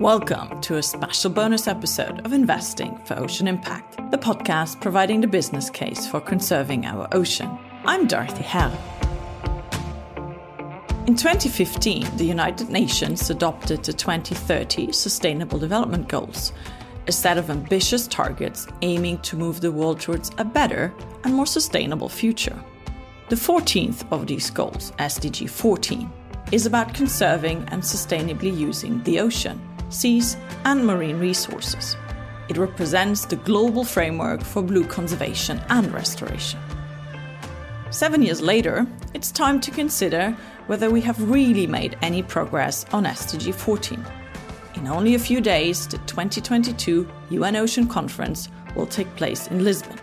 Welcome to a special bonus episode of Investing for Ocean Impact, the podcast providing the business case for conserving our ocean. I'm Dorothy Herr. In 2015, the United Nations adopted the 2030 Sustainable Development Goals, a set of ambitious targets aiming to move the world towards a better and more sustainable future. The 14th of these goals, SDG 14, is about conserving and sustainably using the ocean seas, and marine resources. It represents the global framework for blue conservation and restoration. Seven years later, it's time to consider whether we have really made any progress on SDG 14. In only a few days, the 2022 UN Ocean Conference will take place in Lisbon.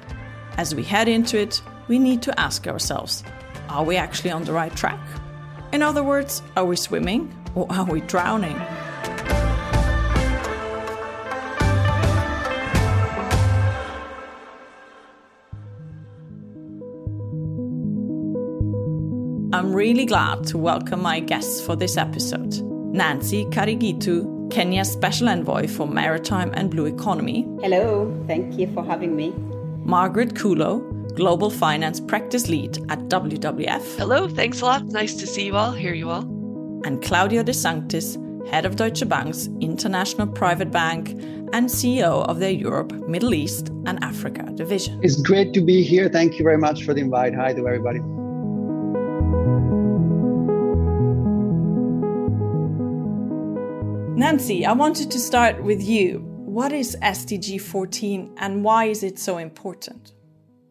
As we head into it, we need to ask ourselves are we actually on the right track? In other words, are we swimming or are we drowning? I'm really glad to welcome my guests for this episode Nancy Karigithu, Kenya's Special Envoy for Maritime and Blue Economy. Hello, thank you for having me. Margaret Kuhlow, Global Finance Practice Lead at WWF. Hello, thanks a lot. Nice to see you all, hear you all. And Claudio De Sanctis, Head of Deutsche Bank's International Private Bank and CEO of their Europe, Middle East, and Africa division. It's great to be here. Thank you very much for the invite. Hi to everybody. Nancy, I wanted to start with you. What is SDG 14 and why is it so important?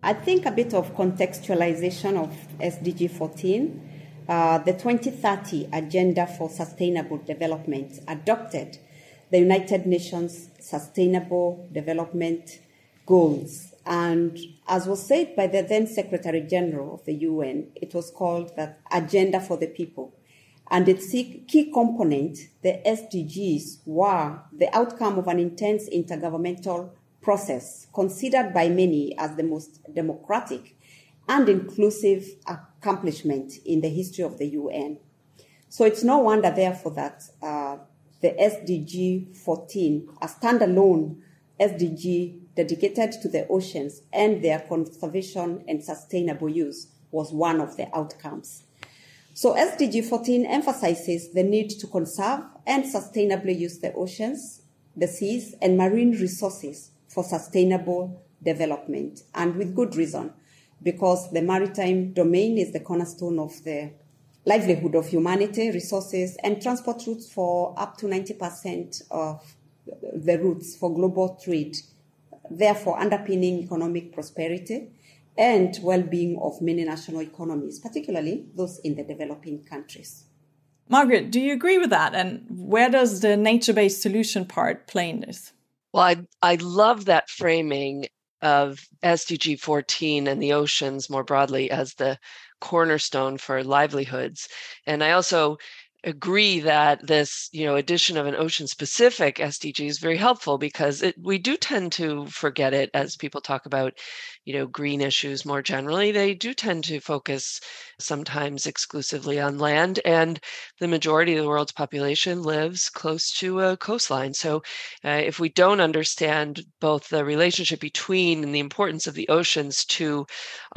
I think a bit of contextualization of SDG 14. Uh, the 2030 Agenda for Sustainable Development adopted the United Nations Sustainable Development Goals. And as was said by the then Secretary General of the UN, it was called the Agenda for the People. And its key component, the SDGs, were the outcome of an intense intergovernmental process considered by many as the most democratic and inclusive accomplishment in the history of the UN. So it's no wonder, therefore, that uh, the SDG 14, a standalone SDG dedicated to the oceans and their conservation and sustainable use, was one of the outcomes. So SDG 14 emphasizes the need to conserve and sustainably use the oceans, the seas, and marine resources for sustainable development, and with good reason, because the maritime domain is the cornerstone of the livelihood of humanity, resources, and transport routes for up to 90% of the routes for global trade, therefore underpinning economic prosperity and well-being of many national economies, particularly those in the developing countries. Margaret, do you agree with that? And where does the nature-based solution part play in this? Well, I I love that framing of SDG 14 and the oceans more broadly as the cornerstone for livelihoods. And I also agree that this you know addition of an ocean specific sdg is very helpful because it, we do tend to forget it as people talk about you know green issues more generally they do tend to focus sometimes exclusively on land and the majority of the world's population lives close to a coastline. So uh, if we don't understand both the relationship between and the importance of the oceans to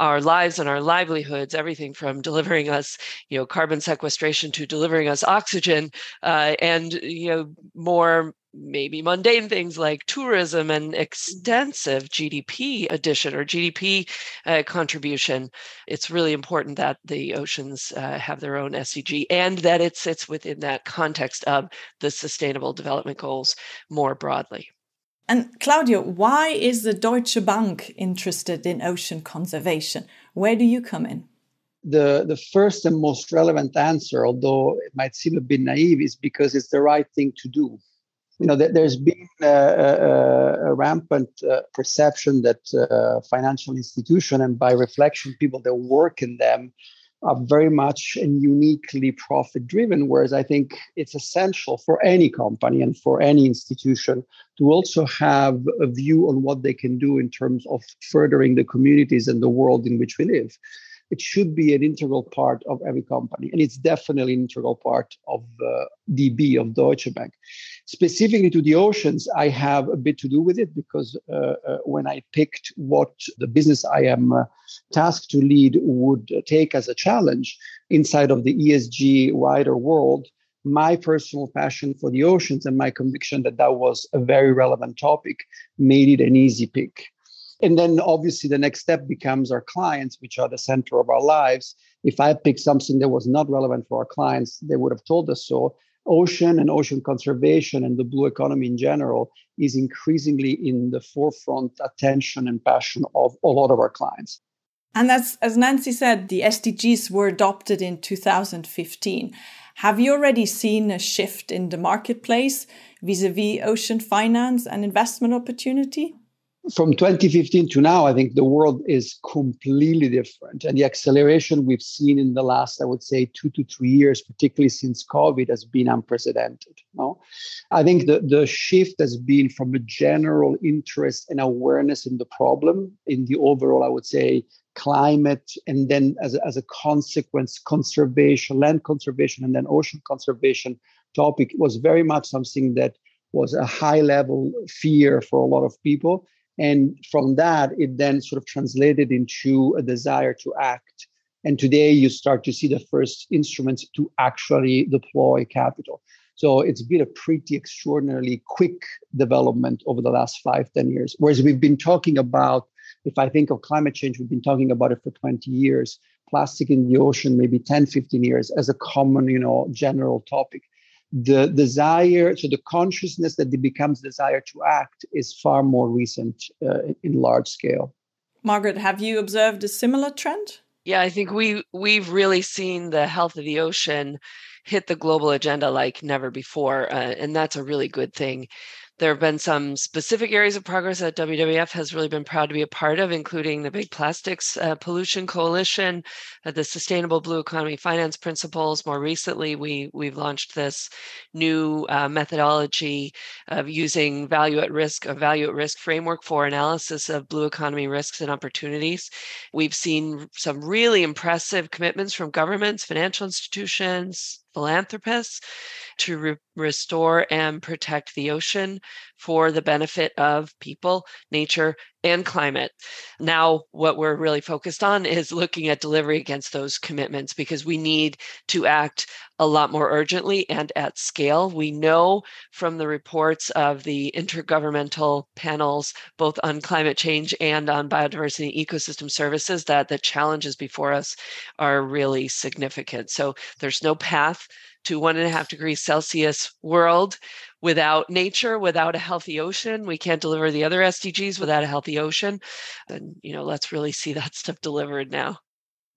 our lives and our livelihoods everything from delivering us you know carbon sequestration to delivering us oxygen uh, and you know more maybe mundane things like tourism and extensive GDP addition or GDP uh, contribution. It's really important that the oceans uh, have their own SDG and that it sits within that context of the Sustainable Development Goals more broadly. And Claudio, why is the Deutsche Bank interested in ocean conservation? Where do you come in? The, the first and most relevant answer, although it might seem a bit naive, is because it's the right thing to do you know, there's been a, a, a rampant uh, perception that uh, financial institution and by reflection, people that work in them are very much and uniquely profit driven. Whereas I think it's essential for any company and for any institution to also have a view on what they can do in terms of furthering the communities and the world in which we live. It should be an integral part of every company. And it's definitely an integral part of uh, DB, of Deutsche Bank. Specifically to the oceans, I have a bit to do with it because uh, uh, when I picked what the business I am uh, tasked to lead would take as a challenge inside of the ESG wider world, my personal passion for the oceans and my conviction that that was a very relevant topic made it an easy pick. And then obviously the next step becomes our clients, which are the center of our lives. If I picked something that was not relevant for our clients, they would have told us so. Ocean and ocean conservation and the blue economy in general is increasingly in the forefront attention and passion of a lot of our clients. And as, as Nancy said, the SDGs were adopted in 2015. Have you already seen a shift in the marketplace vis a vis ocean finance and investment opportunity? From 2015 to now, I think the world is completely different. And the acceleration we've seen in the last, I would say, two to three years, particularly since COVID, has been unprecedented. No? I think the, the shift has been from a general interest and awareness in the problem, in the overall, I would say, climate, and then as a, as a consequence, conservation, land conservation, and then ocean conservation topic was very much something that was a high level fear for a lot of people and from that, it then sort of translated into a desire to act. And today, you start to see the first instruments to actually deploy capital. So it's been a pretty extraordinarily quick development over the last five, ten years. Whereas we've been talking about, if I think of climate change, we've been talking about it for 20 years, plastic in the ocean, maybe 10, 15 years as a common, you know, general topic the desire, so the consciousness that it becomes desire to act is far more recent uh, in large scale. Margaret, have you observed a similar trend? Yeah, I think we we've really seen the health of the ocean hit the global agenda like never before, uh, and that's a really good thing. There have been some specific areas of progress that WWF has really been proud to be a part of, including the Big Plastics uh, Pollution Coalition, uh, the Sustainable Blue Economy Finance Principles. More recently, we we've launched this new uh, methodology of using value at risk, a value at risk framework for analysis of blue economy risks and opportunities. We've seen some really impressive commitments from governments, financial institutions, philanthropists to re- restore and protect the ocean for the benefit of people, nature, and climate. Now, what we're really focused on is looking at delivery against those commitments because we need to act a lot more urgently and at scale. We know from the reports of the intergovernmental panels, both on climate change and on biodiversity ecosystem services, that the challenges before us are really significant. So there's no path to one and a half degrees Celsius world without nature, without a healthy ocean. We can't deliver the other SDGs without a healthy ocean. And, you know, let's really see that stuff delivered now.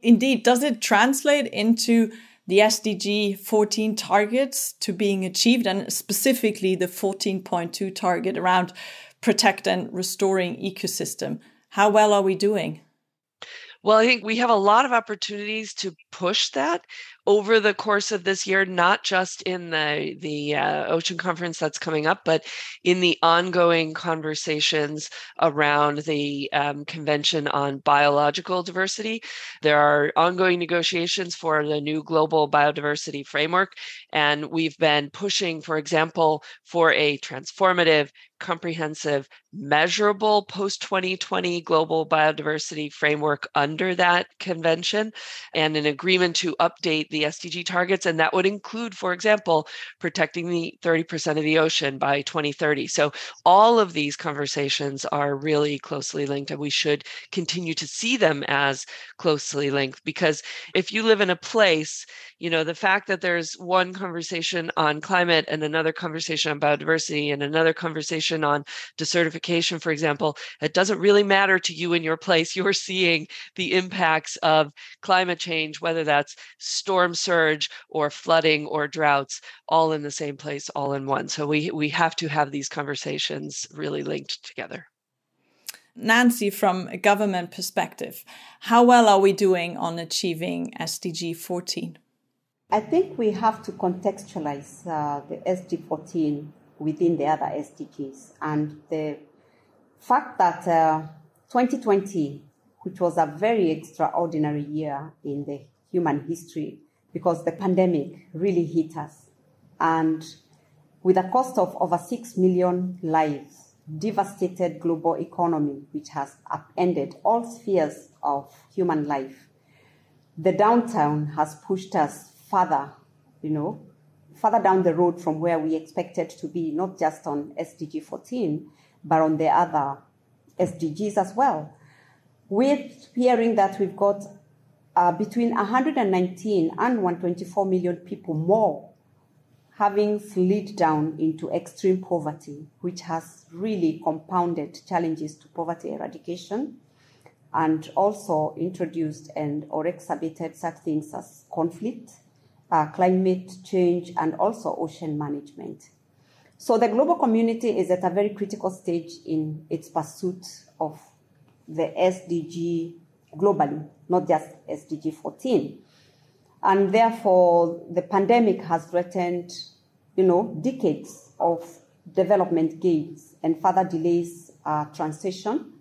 Indeed. Does it translate into the SDG 14 targets to being achieved and specifically the 14.2 target around protect and restoring ecosystem? How well are we doing? Well, I think we have a lot of opportunities to push that over the course of this year, not just in the the uh, ocean conference that's coming up, but in the ongoing conversations around the um, Convention on Biological Diversity. There are ongoing negotiations for the new global biodiversity framework, and we've been pushing, for example, for a transformative comprehensive, measurable post 2020 global biodiversity framework under that convention and an agreement to update the SDG targets. And that would include, for example, protecting the 30% of the ocean by 2030. So all of these conversations are really closely linked, and we should continue to see them as closely linked because if you live in a place, you know, the fact that there's one conversation on climate and another conversation on biodiversity and another conversation on desertification, for example, it doesn't really matter to you in your place. You're seeing the impacts of climate change, whether that's storm storm surge or flooding or droughts all in the same place all in one so we we have to have these conversations really linked together Nancy, from a government perspective, how well are we doing on achieving SDG 14? I think we have to contextualize uh, the SDG 14 within the other SDGs. And the fact that uh, 2020 which was a very extraordinary year in the human history because the pandemic really hit us. And with a cost of over 6 million lives, devastated global economy, which has upended all spheres of human life, the downtown has pushed us further, you know, further down the road from where we expected to be, not just on SDG 14, but on the other SDGs as well. We're hearing that we've got uh, between 119 and 124 million people more having slid down into extreme poverty, which has really compounded challenges to poverty eradication and also introduced and or exacerbated such things as conflict, uh, climate change, and also ocean management. So the global community is at a very critical stage in its pursuit of the SDG globally, not just SDG 14. And therefore, the pandemic has threatened, you know, decades of development gains and further delays uh, transition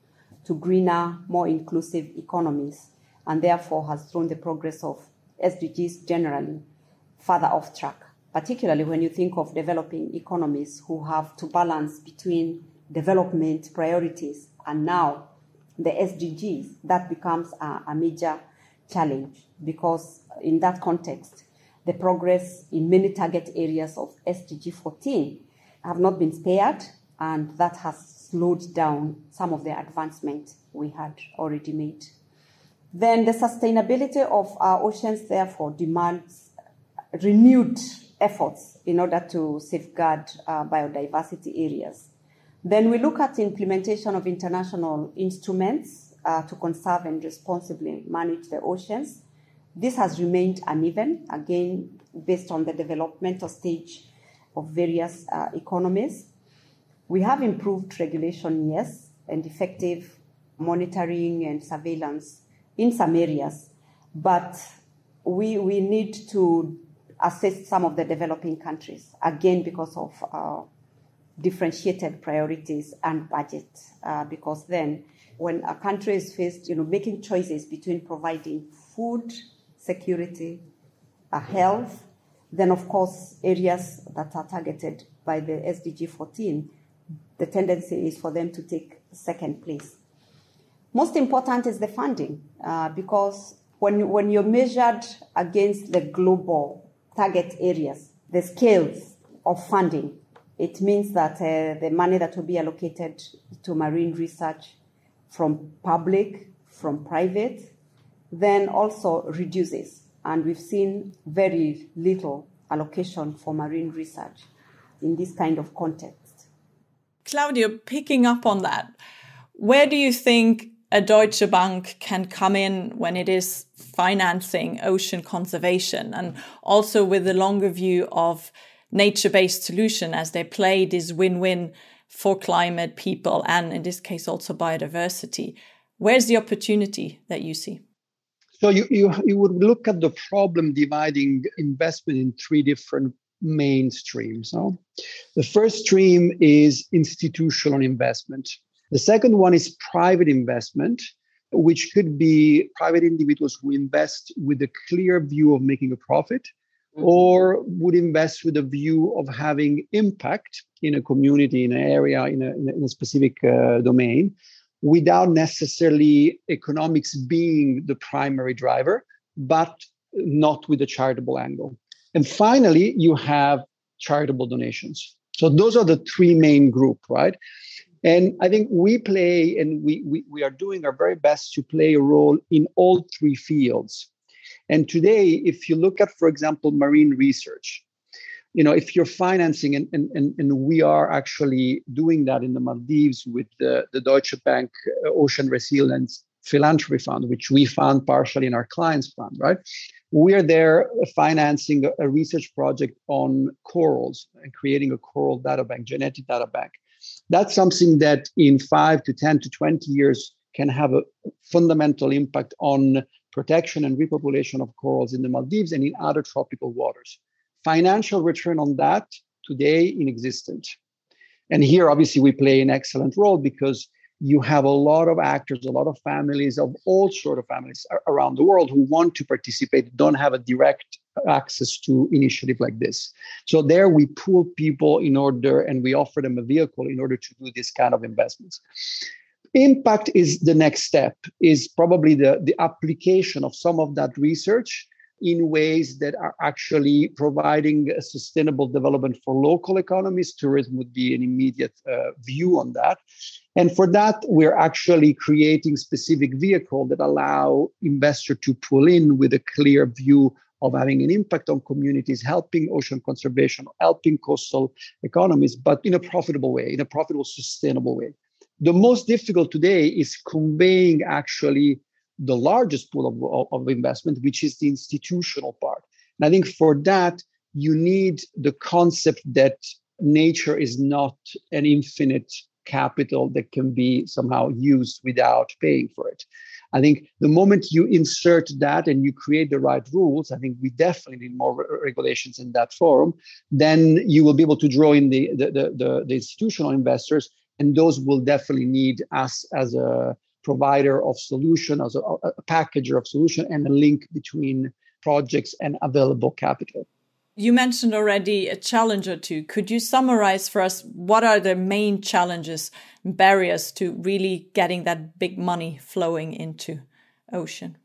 to greener, more inclusive economies, and therefore has thrown the progress of SDGs generally further off track, particularly when you think of developing economies who have to balance between development priorities and now the SDGs, that becomes a, a major challenge because in that context, the progress in many target areas of SDG 14 have not been spared, and that has slowed down some of the advancement we had already made. Then the sustainability of our oceans, therefore, demands renewed efforts in order to safeguard uh, biodiversity areas. Then we look at implementation of international instruments uh, to conserve and responsibly manage the oceans. This has remained uneven, again, based on the developmental stage of various uh, economies. We have improved regulation, yes, and effective monitoring and surveillance in some areas, but we, we need to assist some of the developing countries, again, because of uh, differentiated priorities and budget uh, because then when a country is faced you know making choices between providing food security uh, health then of course areas that are targeted by the sdg 14 the tendency is for them to take second place. Most important is the funding uh, because when, when you're measured against the global target areas the scales of funding it means that uh, the money that will be allocated to marine research from public, from private, then also reduces. And we've seen very little allocation for marine research in this kind of context. Claudio, picking up on that, where do you think a Deutsche Bank can come in when it is financing ocean conservation and also with the longer view of nature based solution as they play this win win for climate, people, and in this case also biodiversity. Where's the opportunity that you see? So you, you, you would look at the problem dividing investment in three different main streams. No? The first stream is institutional investment. The second one is private investment, which could be private individuals who invest with a clear view of making a profit. Or would invest with a view of having impact in a community, in an area, in a, in a specific uh, domain, without necessarily economics being the primary driver, but not with a charitable angle. And finally, you have charitable donations. So those are the three main group, right? And I think we play and we, we, we are doing our very best to play a role in all three fields. And today, if you look at, for example, marine research, you know, if you're financing, and, and, and, we are actually doing that in the Maldives with the, the Deutsche Bank uh, Ocean Resilience Philanthropy Fund, which we fund partially in our clients' fund, right? We are there financing a, a research project on corals and creating a coral data bank, genetic data bank. That's something that in five to 10 to 20 years can have a fundamental impact on protection and repopulation of corals in the Maldives and in other tropical waters. Financial return on that today is inexistent. And here, obviously, we play an excellent role because you have a lot of actors, a lot of families of all sort of families around the world who want to participate, don't have a direct access to initiative like this. So there we pool people in order and we offer them a vehicle in order to do this kind of investments. Impact is the next step, is probably the, the application of some of that research in ways that are actually providing a sustainable development for local economies. Tourism would be an immediate uh, view on that. And for that, we're actually creating specific vehicle that allow investor to pull in with a clear view of having an impact on communities, helping ocean conservation, helping coastal economies, but in a profitable way, in a profitable, sustainable way. The most difficult today is conveying actually the largest pool of, of investment, which is the institutional part. And I think for that, you need the concept that nature is not an infinite capital that can be somehow used without paying for it. I think the moment you insert that and you create the right rules, I think we definitely need more re- regulations in that forum. Then you will be able to draw in the, the, the, the institutional investors, and those will definitely need us as a provider of solution, as a, a packager of solution, and a link between projects and available capital. You mentioned already a challenge or two. Could you summarize for us what are the main challenges, barriers to really getting that big money flowing into ocean?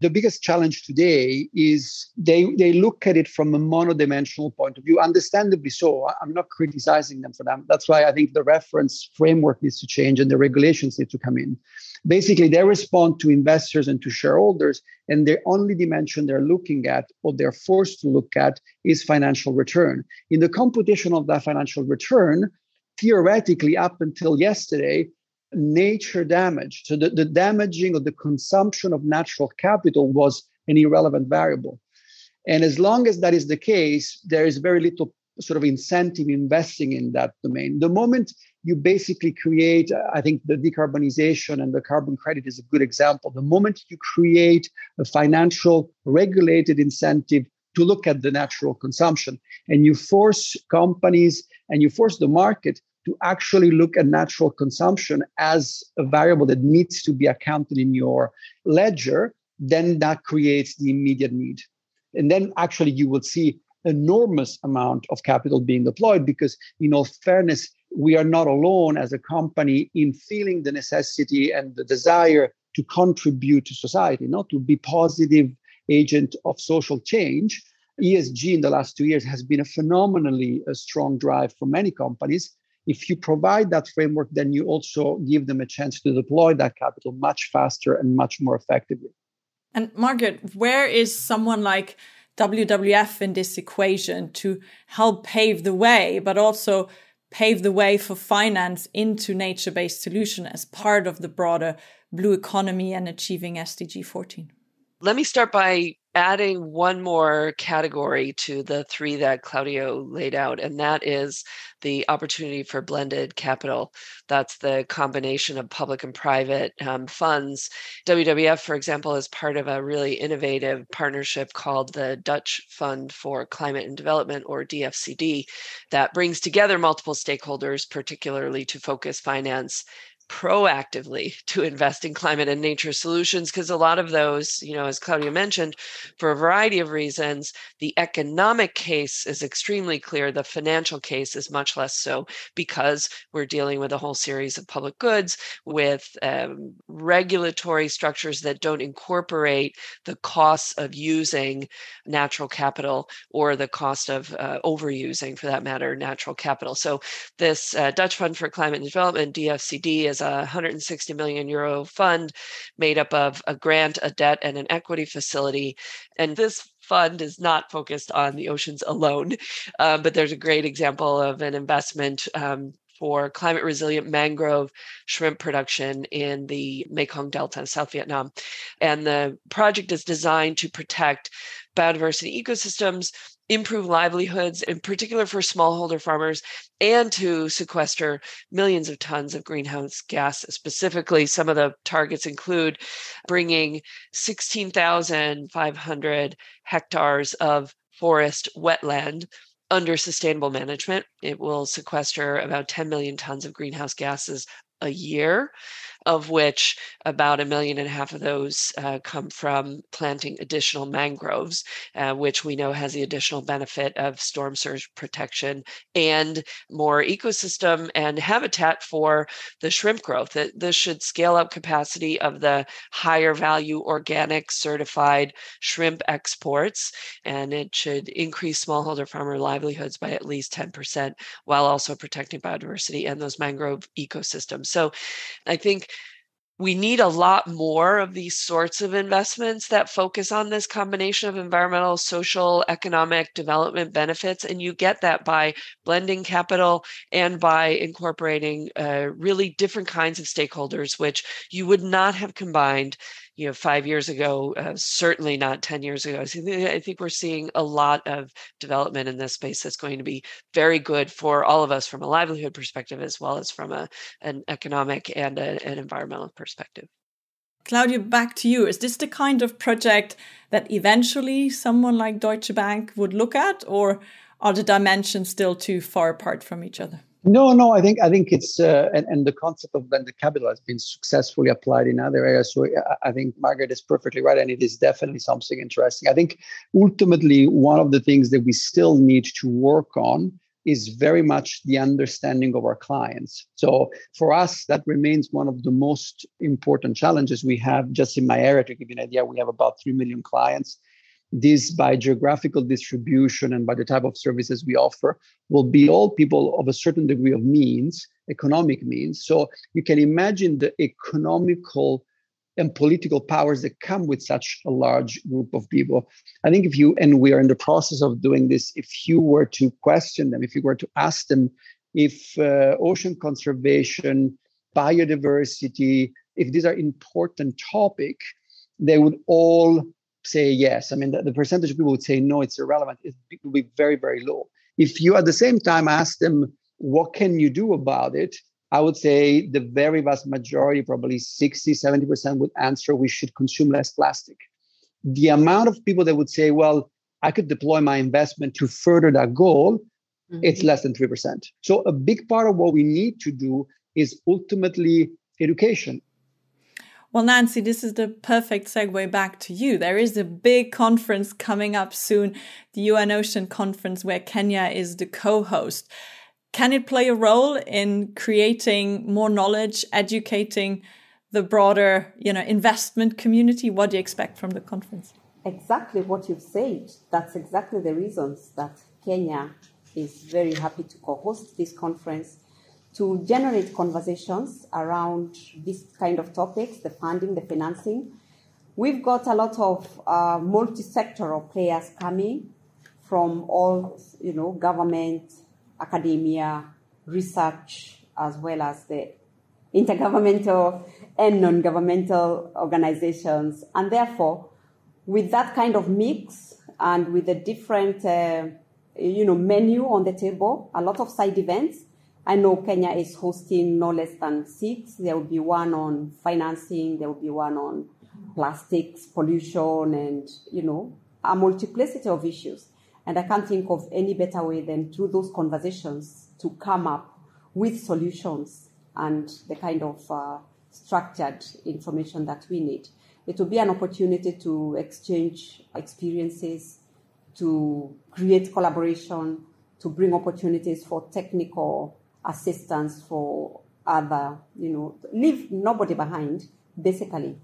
The biggest challenge today is they they look at it from a monodimensional point of view understandably so. I'm not criticizing them for that. That's why i think the reference framework needs to change and the regulations need to come in. Basically they respond to investors and to shareholders and the only dimension they're looking at or they're forced to look at is financial return. In the computation of that financial return theoretically up until yesterday nature damage. So the, the damaging of the consumption of natural capital was an irrelevant variable. And as long as that is the case, there is very little sort of incentive investing in that domain. The moment you basically create, I think the decarbonization and the carbon credit is a good example. The moment you create a financial regulated incentive to look at the natural consumption and you force companies and you force the market to actually look at natural consumption as a variable that needs to be accounted in your ledger, then that creates the immediate need. And then actually you will see enormous amount of capital being deployed because in all fairness, we are not alone as a company in feeling the necessity and the desire to contribute to society, not to be positive agent of social change. ESG in the last two years has been a phenomenally a strong drive for many companies if you provide that framework, then you also give them a chance to deploy that capital much faster and much more effectively. And Margaret, where is someone like WWF in this equation to help pave the way, but also pave the way for finance into nature based solution as part of the broader blue economy and achieving SDG 14? Let me start by adding one more category to the three that Claudio laid out, and that is the opportunity for blended capital. That's the combination of public and private um, funds. WWF, for example, is part of a really innovative partnership called the Dutch Fund for Climate and Development, or DFCD, that brings together multiple stakeholders, particularly to focus finance proactively to invest in climate and nature solutions because a lot of those, you know, as Claudio mentioned, for a variety of reasons, the economic case is extremely clear. The financial case is much less so because we're dealing with a whole series of public goods with um, regulatory structures that don't incorporate the costs of using natural capital or the cost of uh, overusing, for that matter, natural capital. So, this uh, Dutch Fund for Climate and Development, DFCD, is a 160 million euro fund made up of a grant, a debt, and an equity facility. And this fund is not focused on the oceans alone, um, but there's a great example of an investment um, for climate resilient mangrove shrimp production in the Mekong Delta, in South Vietnam. And the project is designed to protect biodiversity ecosystems improve livelihoods, in particular for smallholder farmers, and to sequester millions of tons of greenhouse gases. Specifically, some of the targets include bringing 16,500 hectares of forest wetland under sustainable management. It will sequester about 10 million tons of greenhouse gases a year of which about a million and a half of those uh, come from planting additional mangroves, uh, which we know has the additional benefit of storm surge protection and more ecosystem and habitat for the shrimp growth. This should scale up capacity of the higher value organic certified shrimp exports, and it should increase smallholder farmer livelihoods by at least 10% while also protecting biodiversity and those mangrove ecosystems. So I think we need a lot more of these sorts of investments that focus on this combination of environmental, social, economic development benefits. And you get that by blending capital and by incorporating uh, really different kinds of stakeholders, which you would not have combined you know five years ago uh, certainly not 10 years ago i think we're seeing a lot of development in this space that's going to be very good for all of us from a livelihood perspective as well as from a, an economic and a, an environmental perspective Claudio, back to you. Is this the kind of project that eventually someone like Deutsche Bank would look at, or are the dimensions still too far apart from each other? No, no, I think I think it's uh, and, and the concept of blended capital has been successfully applied in other areas. So I think Margaret is perfectly right, and it is definitely something interesting. I think ultimately one of the things that we still need to work on is very much the understanding of our clients. So for us, that remains one of the most important challenges we have. Just in my area, to give you an idea, we have about three million clients this by geographical distribution and by the type of services we offer will be all people of a certain degree of means economic means. So you can imagine the economical and political powers that come with such a large group of people. I think if you and we are in the process of doing this if you were to question them if you were to ask them if uh, ocean conservation biodiversity if these are important topic they would all say yes. I mean, the, the percentage of people would say no, it's irrelevant. It will be very, very low. If you at the same time ask them, what can you do about it? I would say the very vast majority, probably 60, 70% would answer we should consume less plastic. The amount of people that would say, well, I could deploy my investment to further that goal, mm-hmm. it's less than 3%. So a big part of what we need to do is ultimately education. Well, Nancy, this is the perfect segue back to you. There is a big conference coming up soon, the UN Ocean Conference, where Kenya is the co host. Can it play a role in creating more knowledge, educating the broader you know, investment community? What do you expect from the conference? Exactly what you've said. That's exactly the reasons that Kenya is very happy to co host this conference to generate conversations around this kind of topics, the funding, the financing. We've got a lot of uh, multi-sectoral players coming from all, you know, government, academia, research, as well as the intergovernmental and non-governmental organizations. And therefore, with that kind of mix and with a different, uh, you know, menu on the table, a lot of side events, I know Kenya is hosting no less than six. There will be one on financing, there will be one on plastics, pollution, and, you know, a multiplicity of issues. And I can't think of any better way than through those conversations to come up with solutions and the kind of uh, structured information that we need. It will be an opportunity to exchange experiences, to create collaboration, to bring opportunities for technical assistance for other, you know, leave nobody behind, basically.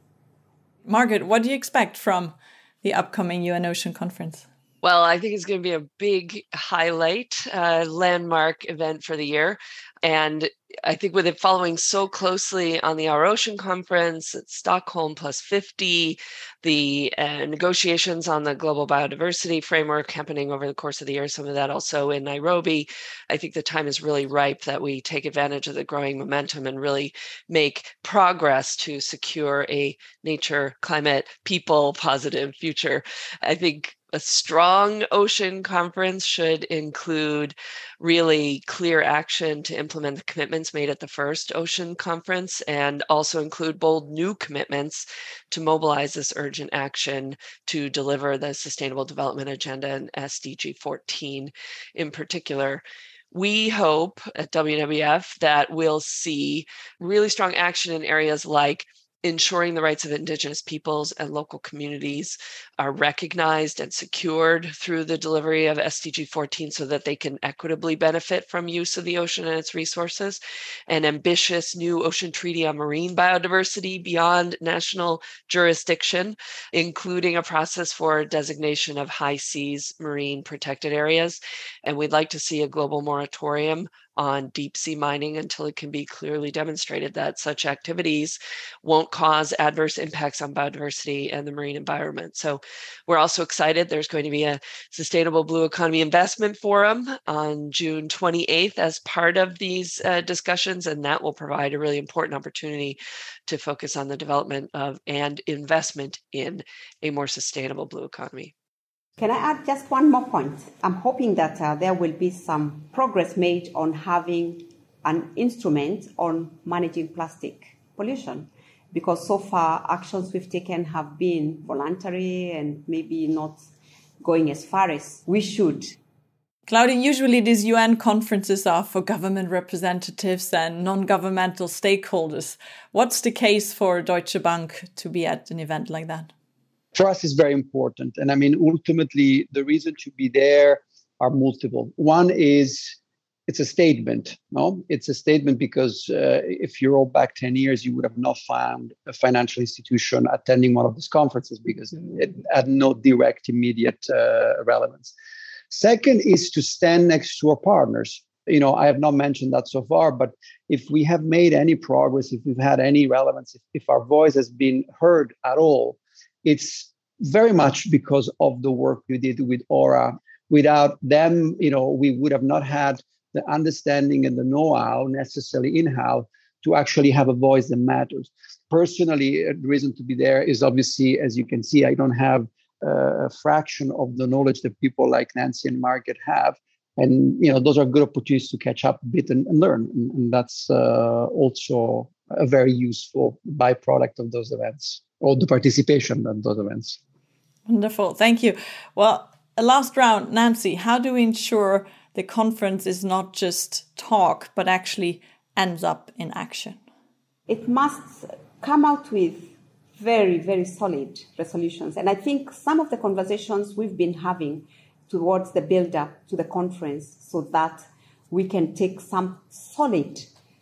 Margaret, what do you expect from the upcoming UN Ocean Conference? Well, I think it's going to be a big highlight, uh, landmark event for the year. And I think with it following so closely on the Our Ocean conference Stockholm plus 50, the uh, negotiations on the global biodiversity framework happening over the course of the year, some of that also in Nairobi, I think the time is really ripe that we take advantage of the growing momentum and really make progress to secure a nature, climate, people positive future. I think a strong ocean conference should include really clear action to implement the commitments made at the first ocean conference and also include bold new commitments to mobilize this urgent action to deliver the sustainable development agenda and SDG 14 in particular. We hope at WWF that we'll see really strong action in areas like ensuring the rights of Indigenous peoples and local communities are recognized and secured through the delivery of SDG 14 so that they can equitably benefit from use of the ocean and its resources. An ambitious new ocean treaty on marine biodiversity beyond national jurisdiction, including a process for designation of high seas marine protected areas. And we'd like to see a global moratorium on deep sea mining until it can be clearly demonstrated that such activities won't cause adverse impacts on biodiversity and the marine environment. So we're also excited. There's going to be a Sustainable Blue Economy Investment Forum on June 28th as part of these uh, discussions, and that will provide a really important opportunity to focus on the development of and investment in a more sustainable blue economy. Can I add just one more point? I'm hoping that uh, there will be some progress made on having an instrument on managing plastic pollution because so far actions we've taken have been voluntary and maybe not going as far as we should. Claudio, usually these UN conferences are for government representatives and non governmental stakeholders. What's the case for Deutsche Bank to be at an event like that? For us is very important. And I mean, ultimately, the reason to be there are multiple. One is it's a statement. No, it's a statement because uh, if you roll back ten years, you would have not found a financial institution attending one of these conferences because it had no direct, immediate uh, relevance. Second is to stand next to our partners. You know, I have not mentioned that so far, but if we have made any progress, if we've had any relevance, if, if our voice has been heard at all, it's very much because of the work we did with ORRAA. Without them, you know, we would have not had the understanding and the know-how necessarily in-house to actually have a voice that matters. Personally, uh, the reason to be there is obviously, as you can see, I don't have uh, a fraction of the knowledge that people like Nancy and Margaret have. And you know, those are good opportunities to catch up a bit and, and learn. And, and that's uh, also a very useful byproduct of those events or the participation at those events. Wonderful. Thank you. Well, a last round, Nancy, how do we ensure the conference is not just talk, but actually ends up in action? It must come out with very, very solid resolutions. And I think some of the conversations we've been having towards the build up to the conference so that we can take some solid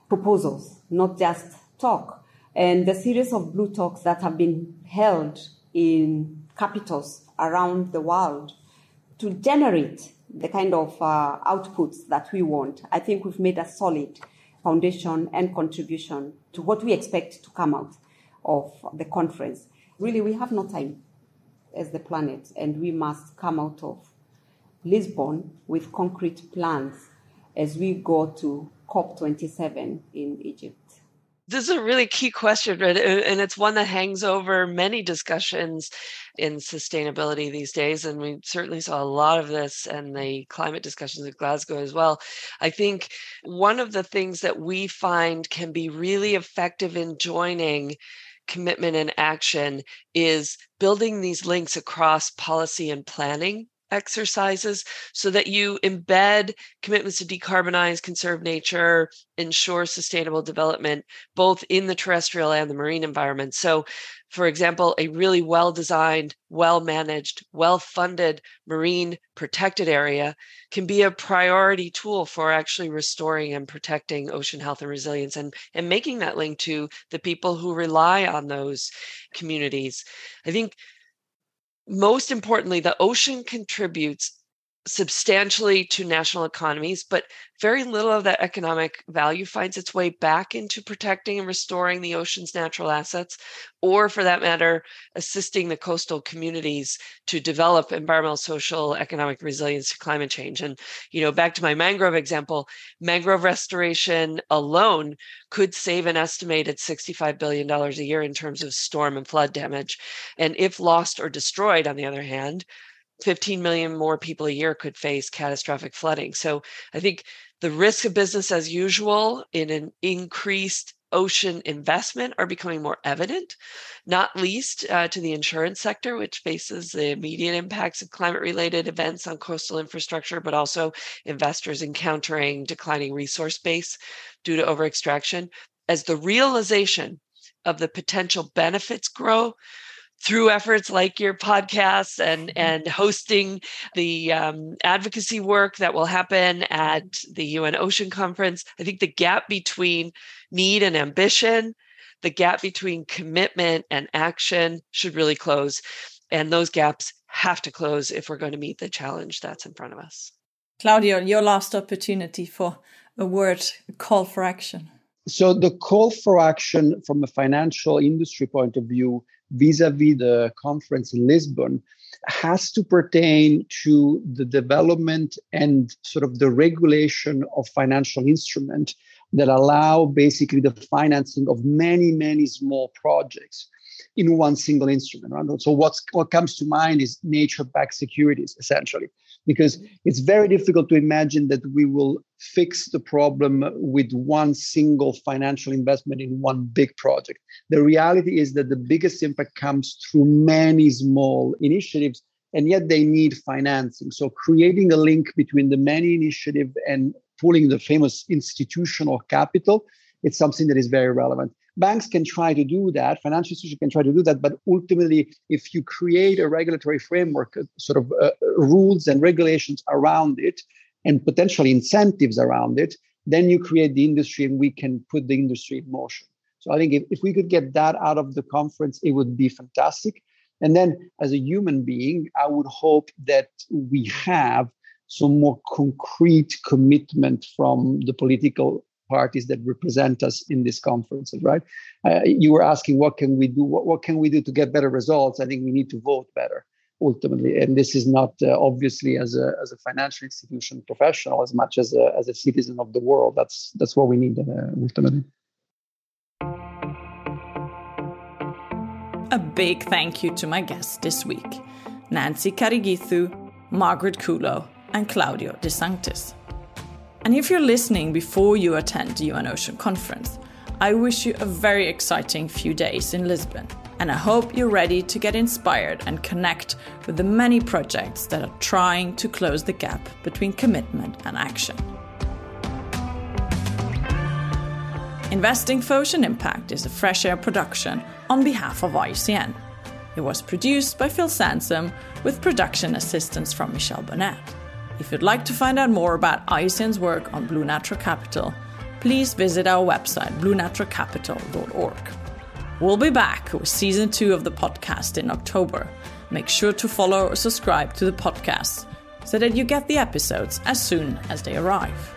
proposals, not just talk. And the series of blue talks that have been held in capitals around the world to generate the kind of uh, outputs that we want. I think we've made a solid foundation and contribution to what we expect to come out of the conference. Really, we have no time as the planet, and we must come out of Lisbon with concrete plans as we go to COP27 in Egypt. This is a really key question, right? Uh, and it's one that hangs over many discussions in sustainability these days. And we certainly saw a lot of this and the climate discussions at Glasgow as well. I think one of the things that we find can be really effective in joining commitment and action is building these links across policy and planning exercises so that you embed commitments to decarbonize, conserve nature, ensure sustainable development, both in the terrestrial and the marine environment. So, for example, a really well designed, well managed, well funded marine protected area can be a priority tool for actually restoring and protecting ocean health and resilience and, and making that link to the people who rely on those communities. I think most importantly, the ocean contributes substantially to national economies, but very little of that economic value finds its way back into protecting and restoring the ocean's natural assets, or for that matter, assisting the coastal communities to develop environmental, social, economic resilience to climate change. And, you know, back to my mangrove example, mangrove restoration alone could save an estimated $65 billion a year in terms of storm and flood damage. And if lost or destroyed, on the other hand, 15 million more people a year could face catastrophic flooding. So I think the risk of business as usual in an increased ocean investment are becoming more evident, not least uh, to the insurance sector, which faces the immediate impacts of climate related events on coastal infrastructure, but also investors encountering declining resource base due to over extraction. As the realization of the potential benefits grow, through efforts like your podcasts and mm-hmm. and hosting the um, advocacy work that will happen at the UN Ocean Conference. I think the gap between need and ambition, the gap between commitment and action should really close, and those gaps have to close if we're going to meet the challenge that's in front of us. Claudio, your last opportunity for a word a call for action. So the call for action from a financial industry point of view vis-a-vis the conference in Lisbon has to pertain to the development and sort of the regulation of financial instrument that allow basically the financing of many many small projects in one single instrument. Right? So what's what comes to mind is nature-backed securities, essentially, because it's very difficult to imagine that we will fix the problem with one single financial investment in one big project. The reality is that the biggest impact comes through many small initiatives, and yet they need financing. So creating a link between the many initiative and pulling the famous institutional capital, it's something that is very relevant banks can try to do that, financial institutions can try to do that, but ultimately, if you create a regulatory framework, uh, sort of uh, rules and regulations around it, and potentially incentives around it, then you create the industry and we can put the industry in motion. So I think if, if we could get that out of the conference, it would be fantastic. And then as a human being, I would hope that we have some more concrete commitment from the political parties that represent us in these conferences, right? Uh, you were asking, what can we do? What, what can we do to get better results? I think we need to vote better ultimately. And this is not uh, obviously as a, as a financial institution professional as much as a, as a citizen of the world. That's, that's what we need uh, ultimately. A big thank you to my guests this week Nancy Karigithu, Margaret Kuhlow, and Claudio De Sanctis. And if you're listening before you attend the UN Ocean Conference, I wish you a very exciting few days in Lisbon. And I hope you're ready to get inspired and connect with the many projects that are trying to close the gap between commitment and action. Investing for Ocean Impact is a fresh air production on behalf of IUCN. It was produced by Phil Sansom with production assistance from Michelle Burnett. If you'd like to find out more about IUCN's work on Blue Natural Capital, please visit our website, bluenaturalcapital.org. We'll be back with season two of the podcast in October. Make sure to follow or subscribe to the podcast so that you get the episodes as soon as they arrive.